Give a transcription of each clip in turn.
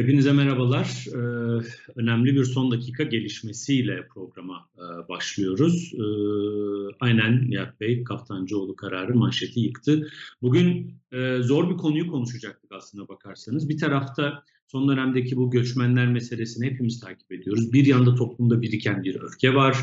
Hepinize merhabalar. Ee, önemli bir son dakika gelişmesiyle programa e, başlıyoruz. Ee, aynen Nihat Bey, Kaftancıoğlu kararı manşeti yıktı. Bugün e, zor bir konuyu konuşacaktık aslında bakarsanız. Bir tarafta son dönemdeki bu göçmenler meselesini hepimiz takip ediyoruz. Bir yanda toplumda biriken bir öfke var.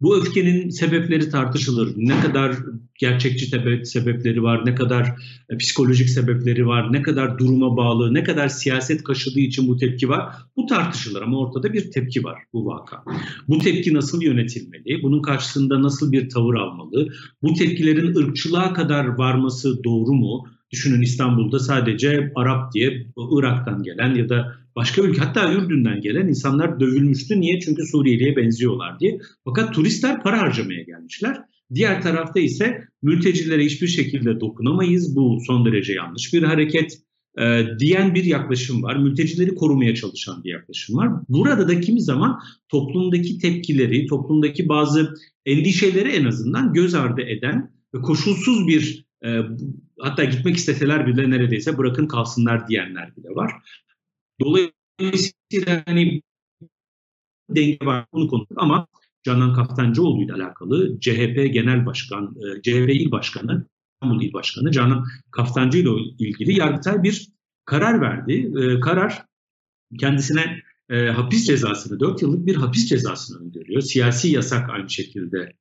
Bu öfkenin sebepleri tartışılır. Ne kadar gerçekçi sebepleri var, ne kadar e, psikolojik sebepleri var, ne kadar duruma bağlı, ne kadar siyaset kaşıdığı için bu tepki var. Bu tartışılır ama ortada bir tepki var bu vaka. Bu tepki nasıl yönetilmeli? Bunun karşısında nasıl bir tavır almalı? Bu tepkilerin ırkçılığa kadar varması doğru mu? Düşünün İstanbul'da sadece Arap diye Irak'tan gelen ya da başka ülke hatta Ürdün'den gelen insanlar dövülmüştü. Niye? Çünkü Suriyeli'ye benziyorlar diye. Fakat turistler para harcamaya gelmişler. Diğer tarafta ise mültecilere hiçbir şekilde dokunamayız. Bu son derece yanlış bir hareket e, diyen bir yaklaşım var. Mültecileri korumaya çalışan bir yaklaşım var. Burada da kimi zaman toplumdaki tepkileri, toplumdaki bazı endişeleri en azından göz ardı eden ve koşulsuz bir e, hatta gitmek isteseler bile neredeyse bırakın kalsınlar diyenler bile var. Dolayısıyla hani denge var bunu konuştuk ama Canan Kaftancıoğlu ile alakalı CHP Genel Başkan, e, CHP İl Başkanı, İstanbul İl Başkanı Canan Kaftancı ile ilgili Yargıtay bir karar verdi. E, karar kendisine e, hapis cezasını, 4 yıllık bir hapis cezasını öngörüyor. Siyasi yasak aynı şekilde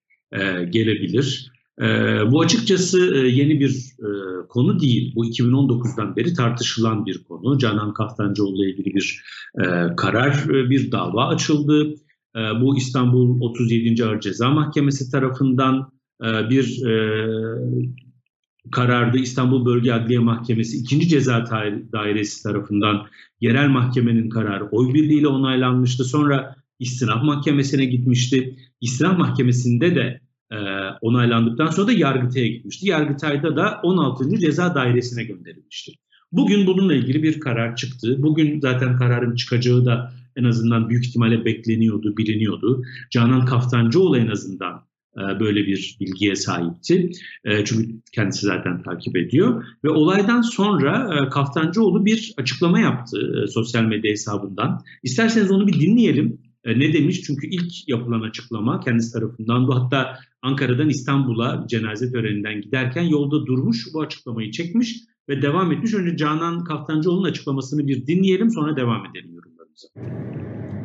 gelebilir. E, bu açıkçası e, yeni bir e, konu değil. Bu 2019'dan beri tartışılan bir konu. Canan Kaftancıoğlu ile ilgili bir e, karar, bir dava açıldı. Bu İstanbul 37. Ağır Ceza Mahkemesi tarafından bir karardı. İstanbul Bölge Adliye Mahkemesi 2. Ceza Dairesi tarafından yerel mahkemenin kararı oy birliğiyle onaylanmıştı. Sonra İstinaf Mahkemesi'ne gitmişti. İstinaf Mahkemesi'nde de onaylandıktan sonra da Yargıtay'a gitmişti. Yargıtay'da da 16. Ceza Dairesi'ne gönderilmişti. Bugün bununla ilgili bir karar çıktı. Bugün zaten kararın çıkacağı da en azından büyük ihtimalle bekleniyordu, biliniyordu. Canan Kaftancıoğlu en azından e, böyle bir bilgiye sahipti. E, çünkü kendisi zaten takip ediyor. Ve olaydan sonra e, Kaftancıoğlu bir açıklama yaptı sosyal medya hesabından. İsterseniz onu bir dinleyelim. Ne demiş? Çünkü ilk yapılan açıklama kendisi tarafından bu hatta Ankara'dan İstanbul'a cenaze töreninden giderken yolda durmuş bu açıklamayı çekmiş ve devam etmiş. Önce Canan Kaftancıoğlu'nun açıklamasını bir dinleyelim sonra devam edelim yorumlarımıza.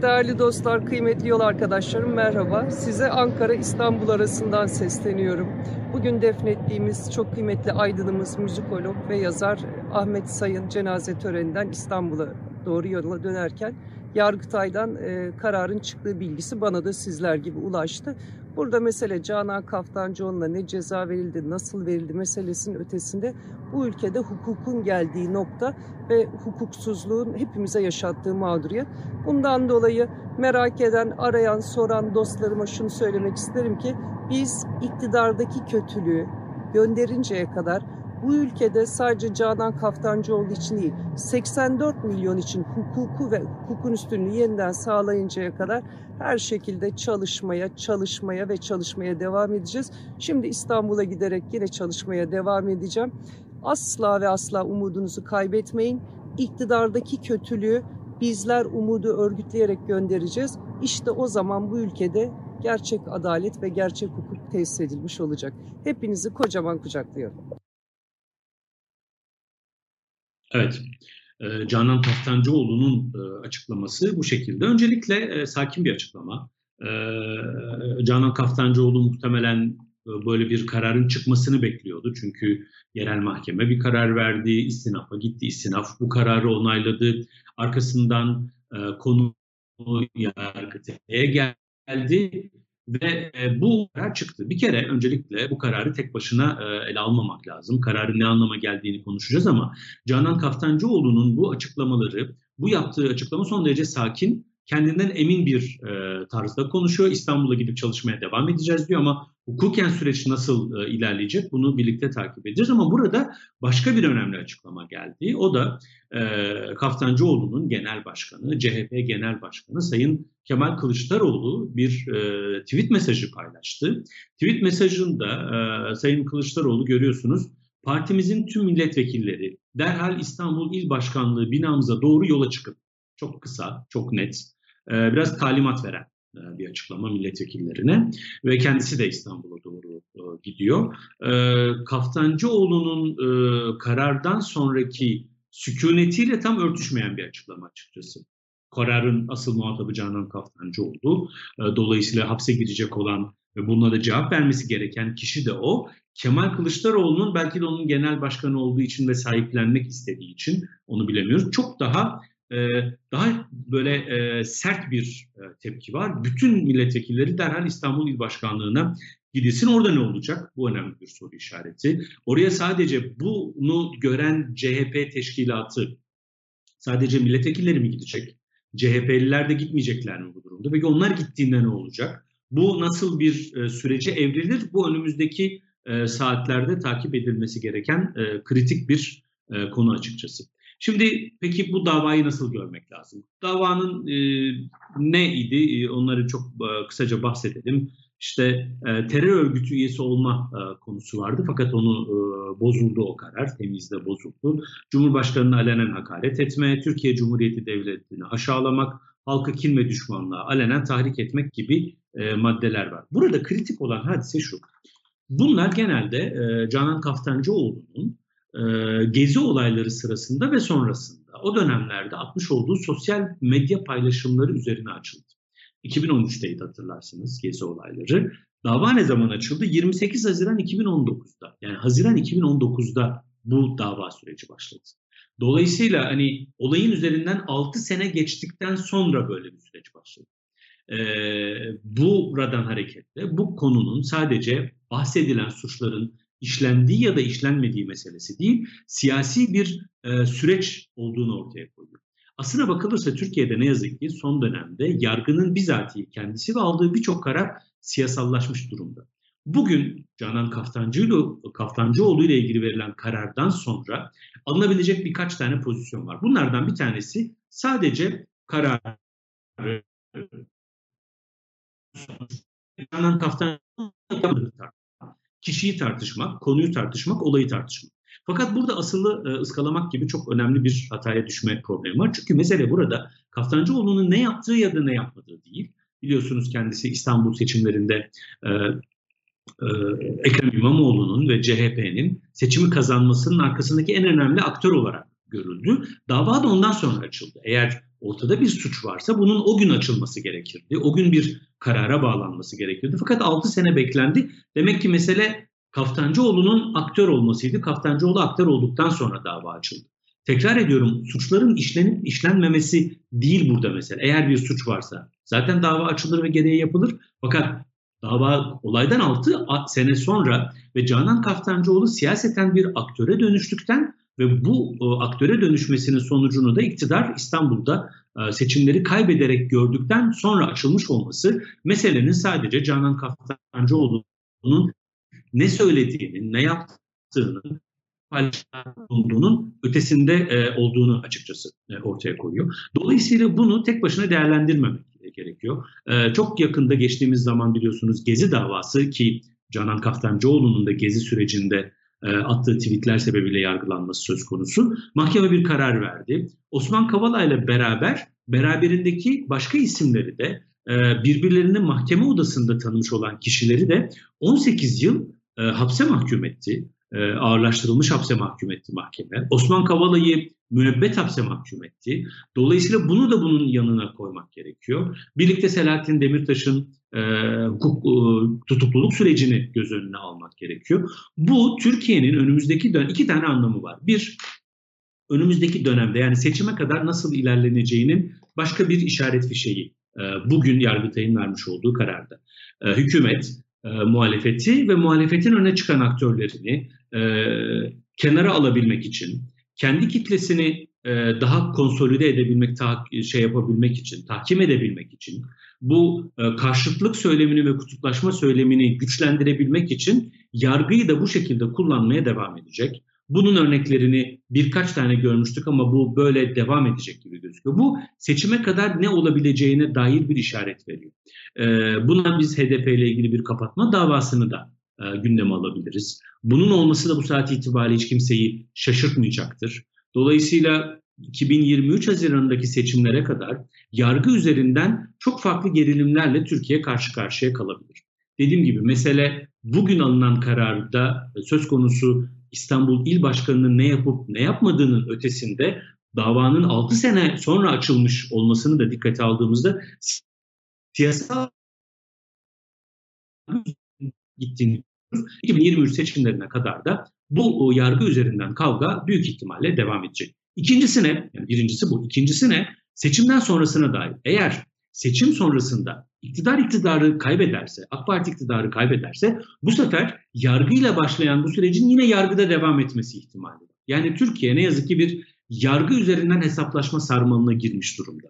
Değerli dostlar, kıymetli yol arkadaşlarım merhaba. Size Ankara-İstanbul arasından sesleniyorum. Bugün defnettiğimiz çok kıymetli aydınımız, müzikolog ve yazar Ahmet Sayın cenaze töreninden İstanbul'a doğru yola dönerken Yargıtay'dan e, kararın çıktığı bilgisi bana da sizler gibi ulaştı. Burada mesele Canan Kaftancıoğlu'na ne ceza verildi, nasıl verildi meselesinin ötesinde bu ülkede hukukun geldiği nokta ve hukuksuzluğun hepimize yaşattığı mağduriyet. Bundan dolayı merak eden, arayan, soran dostlarıma şunu söylemek isterim ki biz iktidardaki kötülüğü gönderinceye kadar bu ülkede sadece Canan Kaftancıoğlu için değil 84 milyon için hukuku ve hukukun üstünlüğü yeniden sağlayıncaya kadar her şekilde çalışmaya, çalışmaya ve çalışmaya devam edeceğiz. Şimdi İstanbul'a giderek yine çalışmaya devam edeceğim. Asla ve asla umudunuzu kaybetmeyin. İktidardaki kötülüğü bizler umudu örgütleyerek göndereceğiz. İşte o zaman bu ülkede gerçek adalet ve gerçek hukuk tesis edilmiş olacak. Hepinizi kocaman kucaklıyorum. Evet. Ee, Canan Taftancıoğlu'nun e, açıklaması bu şekilde. Öncelikle e, sakin bir açıklama. Ee, Canan Kaftancıoğlu muhtemelen e, böyle bir kararın çıkmasını bekliyordu. Çünkü yerel mahkeme bir karar verdi, istinafa gitti, istinaf bu kararı onayladı. Arkasından konu yargıtaya geldi ve e, bu karar çıktı. Bir kere öncelikle bu kararı tek başına e, ele almamak lazım. Kararın ne anlama geldiğini konuşacağız ama Canan Kaftancıoğlu'nun bu açıklamaları, bu yaptığı açıklama son derece sakin kendinden emin bir e, tarzda konuşuyor. İstanbul'a gidip çalışmaya devam edeceğiz diyor ama hukuken süreç nasıl e, ilerleyecek bunu birlikte takip edeceğiz. Ama burada başka bir önemli açıklama geldi. O da e, Kaftancıoğlu'nun genel başkanı, CHP genel başkanı Sayın Kemal Kılıçdaroğlu bir e, tweet mesajı paylaştı. Tweet mesajında e, Sayın Kılıçdaroğlu görüyorsunuz partimizin tüm milletvekilleri derhal İstanbul İl Başkanlığı binamıza doğru yola çıkıp Çok kısa, çok net. E, biraz talimat veren e, bir açıklama milletvekillerine ve kendisi de İstanbul'a doğru e, gidiyor. Kaftancıoğlu'nun karardan sonraki sükunetiyle tam örtüşmeyen bir açıklama açıkçası. Kararın asıl muhatabı Canan Kaftancıoğlu. Dolayısıyla hapse girecek olan ve bununla da cevap vermesi gereken kişi de o. Kemal Kılıçdaroğlu'nun belki de onun genel başkanı olduğu için ve sahiplenmek istediği için onu bilemiyoruz. Çok daha daha böyle sert bir tepki var. Bütün milletvekilleri derhal İstanbul İl Başkanlığı'na gidilsin. Orada ne olacak? Bu önemli bir soru işareti. Oraya sadece bunu gören CHP teşkilatı sadece milletvekilleri mi gidecek? CHP'liler de gitmeyecekler mi bu durumda? Peki onlar gittiğinde ne olacak? Bu nasıl bir sürece evrilir? Bu önümüzdeki saatlerde takip edilmesi gereken kritik bir konu açıkçası. Şimdi peki bu davayı nasıl görmek lazım? Davanın e, neydi? E, onları çok e, kısaca bahsedelim. İşte e, terör örgütü üyesi olma e, konusu vardı fakat onu e, bozuldu o karar, temizde bozuldu. Cumhurbaşkanı'na alenen hakaret etme, Türkiye Cumhuriyeti Devleti'ni aşağılamak, halka kin ve düşmanlığa alenen tahrik etmek gibi e, maddeler var. Burada kritik olan hadise şu. Bunlar genelde e, Canan Kaftancıoğlu'nun gezi olayları sırasında ve sonrasında o dönemlerde atmış olduğu sosyal medya paylaşımları üzerine açıldı. 2013'teydi hatırlarsınız gezi olayları. Dava ne zaman açıldı? 28 Haziran 2019'da. Yani Haziran 2019'da bu dava süreci başladı. Dolayısıyla hani olayın üzerinden 6 sene geçtikten sonra böyle bir süreç başladı. Ee, buradan hareketle bu konunun sadece bahsedilen suçların işlendiği ya da işlenmediği meselesi değil, siyasi bir e, süreç olduğunu ortaya koyuyor. Aslına bakılırsa Türkiye'de ne yazık ki son dönemde yargının bizatihi kendisi ve aldığı birçok karar siyasallaşmış durumda. Bugün Canan Kaftancıoğlu, Kaftancıoğlu ile ilgili verilen karardan sonra alınabilecek birkaç tane pozisyon var. Bunlardan bir tanesi sadece kararı Canan Kaftancıoğlu kişiyi tartışmak, konuyu tartışmak, olayı tartışmak. Fakat burada asılı e, ıskalamak gibi çok önemli bir hataya düşme problemi var. Çünkü mesele burada Kaftancıoğlu'nun ne yaptığı ya da ne yapmadığı değil. Biliyorsunuz kendisi İstanbul seçimlerinde e, e, Ekrem İmamoğlu'nun ve CHP'nin seçimi kazanmasının arkasındaki en önemli aktör olarak görüldü. Dava da ondan sonra açıldı. Eğer ortada bir suç varsa bunun o gün açılması gerekirdi. O gün bir karara bağlanması gerekirdi. Fakat 6 sene beklendi. Demek ki mesele Kaftancıoğlu'nun aktör olmasıydı. Kaftancıoğlu aktör olduktan sonra dava açıldı. Tekrar ediyorum suçların işlenip işlenmemesi değil burada mesele. Eğer bir suç varsa zaten dava açılır ve gereği yapılır. Fakat dava olaydan 6 sene sonra ve Canan Kaftancıoğlu siyaseten bir aktöre dönüştükten ve bu e, aktöre dönüşmesinin sonucunu da iktidar İstanbul'da e, seçimleri kaybederek gördükten sonra açılmış olması meselenin sadece Canan Kaftancıoğlu'nun ne söylediğini, ne yaptığını bulunduğunun ötesinde e, olduğunu açıkçası e, ortaya koyuyor. Dolayısıyla bunu tek başına değerlendirmemek gerekiyor. E, çok yakında geçtiğimiz zaman biliyorsunuz Gezi davası ki Canan Kaftancıoğlu'nun da Gezi sürecinde attığı tweetler sebebiyle yargılanması söz konusu. Mahkeme bir karar verdi. Osman Kavala ile beraber beraberindeki başka isimleri de e, birbirlerini mahkeme odasında tanımış olan kişileri de 18 yıl e, hapse mahkum etti. Ağırlaştırılmış hapse mahkum etti mahkeme. Osman Kavala'yı müebbet hapse mahkum etti. Dolayısıyla bunu da bunun yanına koymak gerekiyor. Birlikte Selahattin Demirtaş'ın e, hukuk e, tutukluluk sürecini göz önüne almak gerekiyor. Bu Türkiye'nin önümüzdeki dön iki tane anlamı var. Bir, önümüzdeki dönemde yani seçime kadar nasıl ilerleneceğinin başka bir işaret fişeği e, bugün Yargıtay'ın vermiş olduğu kararda. E, hükümet, e, muhalefeti ve muhalefetin öne çıkan aktörlerini e, kenara alabilmek için, kendi kitlesini daha konsolide edebilmek, şey yapabilmek için, tahkim edebilmek için, bu e, karşıtlık söylemini ve kutuplaşma söylemini güçlendirebilmek için yargıyı da bu şekilde kullanmaya devam edecek. Bunun örneklerini birkaç tane görmüştük ama bu böyle devam edecek gibi gözüküyor. Bu seçime kadar ne olabileceğine dair bir işaret veriyor. Ee, buna biz HDP ile ilgili bir kapatma davasını da e, gündeme alabiliriz. Bunun olması da bu saat itibariyle hiç kimseyi şaşırtmayacaktır. Dolayısıyla 2023 Haziran'daki seçimlere kadar yargı üzerinden çok farklı gerilimlerle Türkiye karşı karşıya kalabilir. Dediğim gibi mesele bugün alınan kararda söz konusu İstanbul İl Başkanı'nın ne yapıp ne yapmadığının ötesinde davanın 6 sene sonra açılmış olmasını da dikkate aldığımızda siyasal gittiğini 2023 seçimlerine kadar da bu yargı üzerinden kavga büyük ihtimalle devam edecek. İkincisi ne? Yani birincisi bu. İkincisi ne? Seçimden sonrasına dair. Eğer seçim sonrasında iktidar iktidarı kaybederse, AK Parti iktidarı kaybederse bu sefer yargıyla başlayan bu sürecin yine yargıda devam etmesi ihtimali var. Yani Türkiye ne yazık ki bir yargı üzerinden hesaplaşma sarmalına girmiş durumda.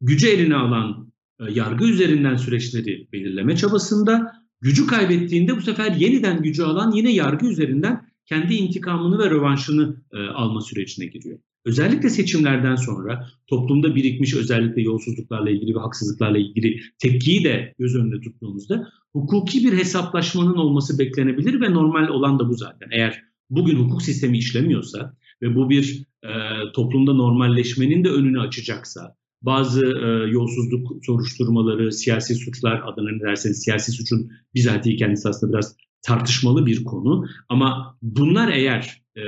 Gücü eline alan e, yargı üzerinden süreçleri belirleme çabasında gücü kaybettiğinde bu sefer yeniden gücü alan yine yargı üzerinden kendi intikamını ve rövanşını e, alma sürecine giriyor. Özellikle seçimlerden sonra toplumda birikmiş özellikle yolsuzluklarla ilgili ve haksızlıklarla ilgili tepkiyi de göz önünde tuttuğumuzda hukuki bir hesaplaşmanın olması beklenebilir ve normal olan da bu zaten. Eğer bugün hukuk sistemi işlemiyorsa ve bu bir e, toplumda normalleşmenin de önünü açacaksa, bazı e, yolsuzluk soruşturmaları, siyasi suçlar adına ne derseniz siyasi suçun bizatihi kendisi aslında biraz tartışmalı bir konu. Ama bunlar eğer e,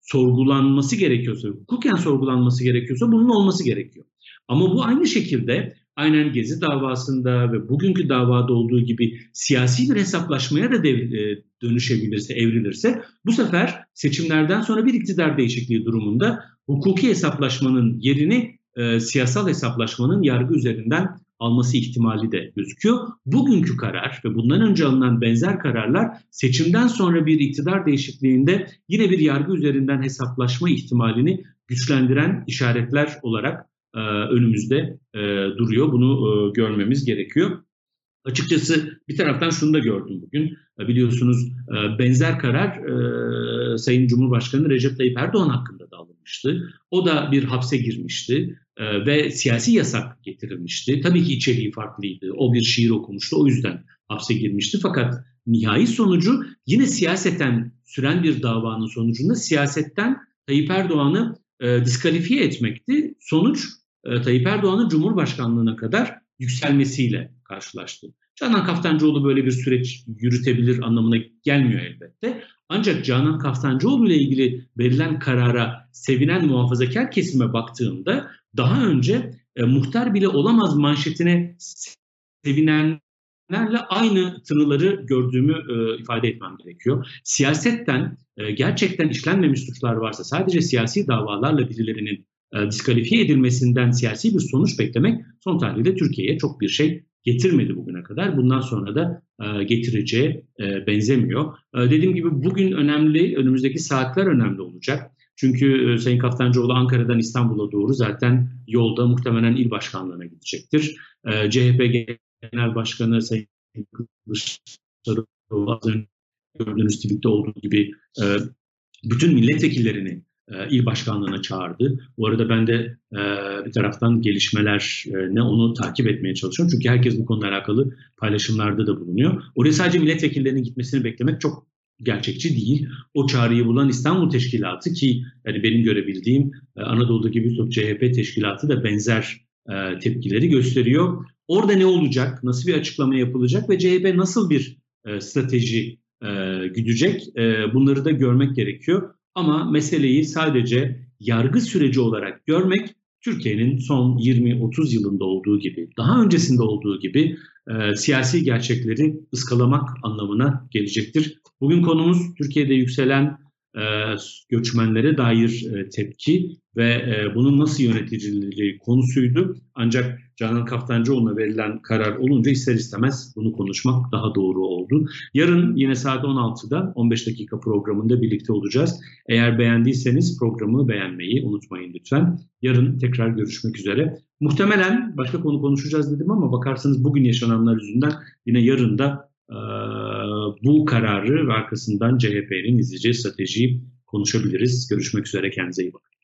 sorgulanması gerekiyorsa, hukuken sorgulanması gerekiyorsa bunun olması gerekiyor. Ama bu aynı şekilde aynen Gezi davasında ve bugünkü davada olduğu gibi siyasi bir hesaplaşmaya da dev, e, dönüşebilirse, evrilirse bu sefer seçimlerden sonra bir iktidar değişikliği durumunda hukuki hesaplaşmanın yerini e, siyasal hesaplaşmanın yargı üzerinden alması ihtimali de gözüküyor. Bugünkü karar ve bundan önce alınan benzer kararlar seçimden sonra bir iktidar değişikliğinde yine bir yargı üzerinden hesaplaşma ihtimalini güçlendiren işaretler olarak e, önümüzde e, duruyor. Bunu e, görmemiz gerekiyor. Açıkçası bir taraftan şunu da gördüm bugün. E, biliyorsunuz e, benzer karar e, Sayın Cumhurbaşkanı Recep Tayyip Erdoğan hakkında da alınmıştı. O da bir hapse girmişti ve siyasi yasak getirilmişti. Tabii ki içeriği farklıydı. O bir şiir okumuştu. O yüzden hapse girmişti. Fakat nihai sonucu yine siyaseten süren bir davanın sonucunda siyasetten Tayyip Erdoğan'ı e, diskalifiye etmekti. Sonuç e, Tayyip Erdoğan'ın Cumhurbaşkanlığına kadar yükselmesiyle karşılaştı. Canan Kaftancıoğlu böyle bir süreç yürütebilir anlamına gelmiyor elbette. Ancak Canan Kaftancıoğlu ile ilgili verilen karara sevinen muhafazakar kesime baktığımda daha önce e, muhtar bile olamaz manşetine sevinenlerle aynı tınıları gördüğümü e, ifade etmem gerekiyor. Siyasetten e, gerçekten işlenmemiş suçlar varsa sadece siyasi davalarla birilerinin e, diskalifiye edilmesinden siyasi bir sonuç beklemek son tahlilde Türkiye'ye çok bir şey getirmedi bugüne kadar. Bundan sonra da e, getireceğe e, benzemiyor. E, dediğim gibi bugün önemli, önümüzdeki saatler önemli olacak. Çünkü e, Sayın Kaftancıoğlu Ankara'dan İstanbul'a doğru zaten yolda muhtemelen il başkanlığına gidecektir. E, CHP Genel Başkanı Sayın Kılıçdaroğlu az önce gördüğünüz tweette olduğu gibi e, bütün milletvekillerini il başkanlığına çağırdı. Bu arada ben de bir taraftan gelişmeler ne onu takip etmeye çalışıyorum. Çünkü herkes bu konuyla alakalı paylaşımlarda da bulunuyor. Oraya sadece milletvekillerinin gitmesini beklemek çok gerçekçi değil. O çağrıyı bulan İstanbul Teşkilatı ki yani benim görebildiğim Anadolu'daki birçok CHP teşkilatı da benzer tepkileri gösteriyor. Orada ne olacak, nasıl bir açıklama yapılacak ve CHP nasıl bir strateji güdecek bunları da görmek gerekiyor. Ama meseleyi sadece yargı süreci olarak görmek Türkiye'nin son 20-30 yılında olduğu gibi, daha öncesinde olduğu gibi e, siyasi gerçekleri ıskalamak anlamına gelecektir. Bugün konumuz Türkiye'de yükselen e, göçmenlere dair e, tepki ve e, bunun nasıl yöneticiliği konusuydu. Ancak Canan Kaftancıoğlu'na verilen karar olunca ister istemez bunu konuşmak daha doğru oldu. Yarın yine saat 16'da 15 dakika programında birlikte olacağız. Eğer beğendiyseniz programı beğenmeyi unutmayın lütfen. Yarın tekrar görüşmek üzere. Muhtemelen başka konu konuşacağız dedim ama bakarsanız bugün yaşananlar yüzünden yine yarın da e, bu kararı ve arkasından CHP'nin izleyeceği stratejiyi konuşabiliriz. Görüşmek üzere kendinize iyi bakın.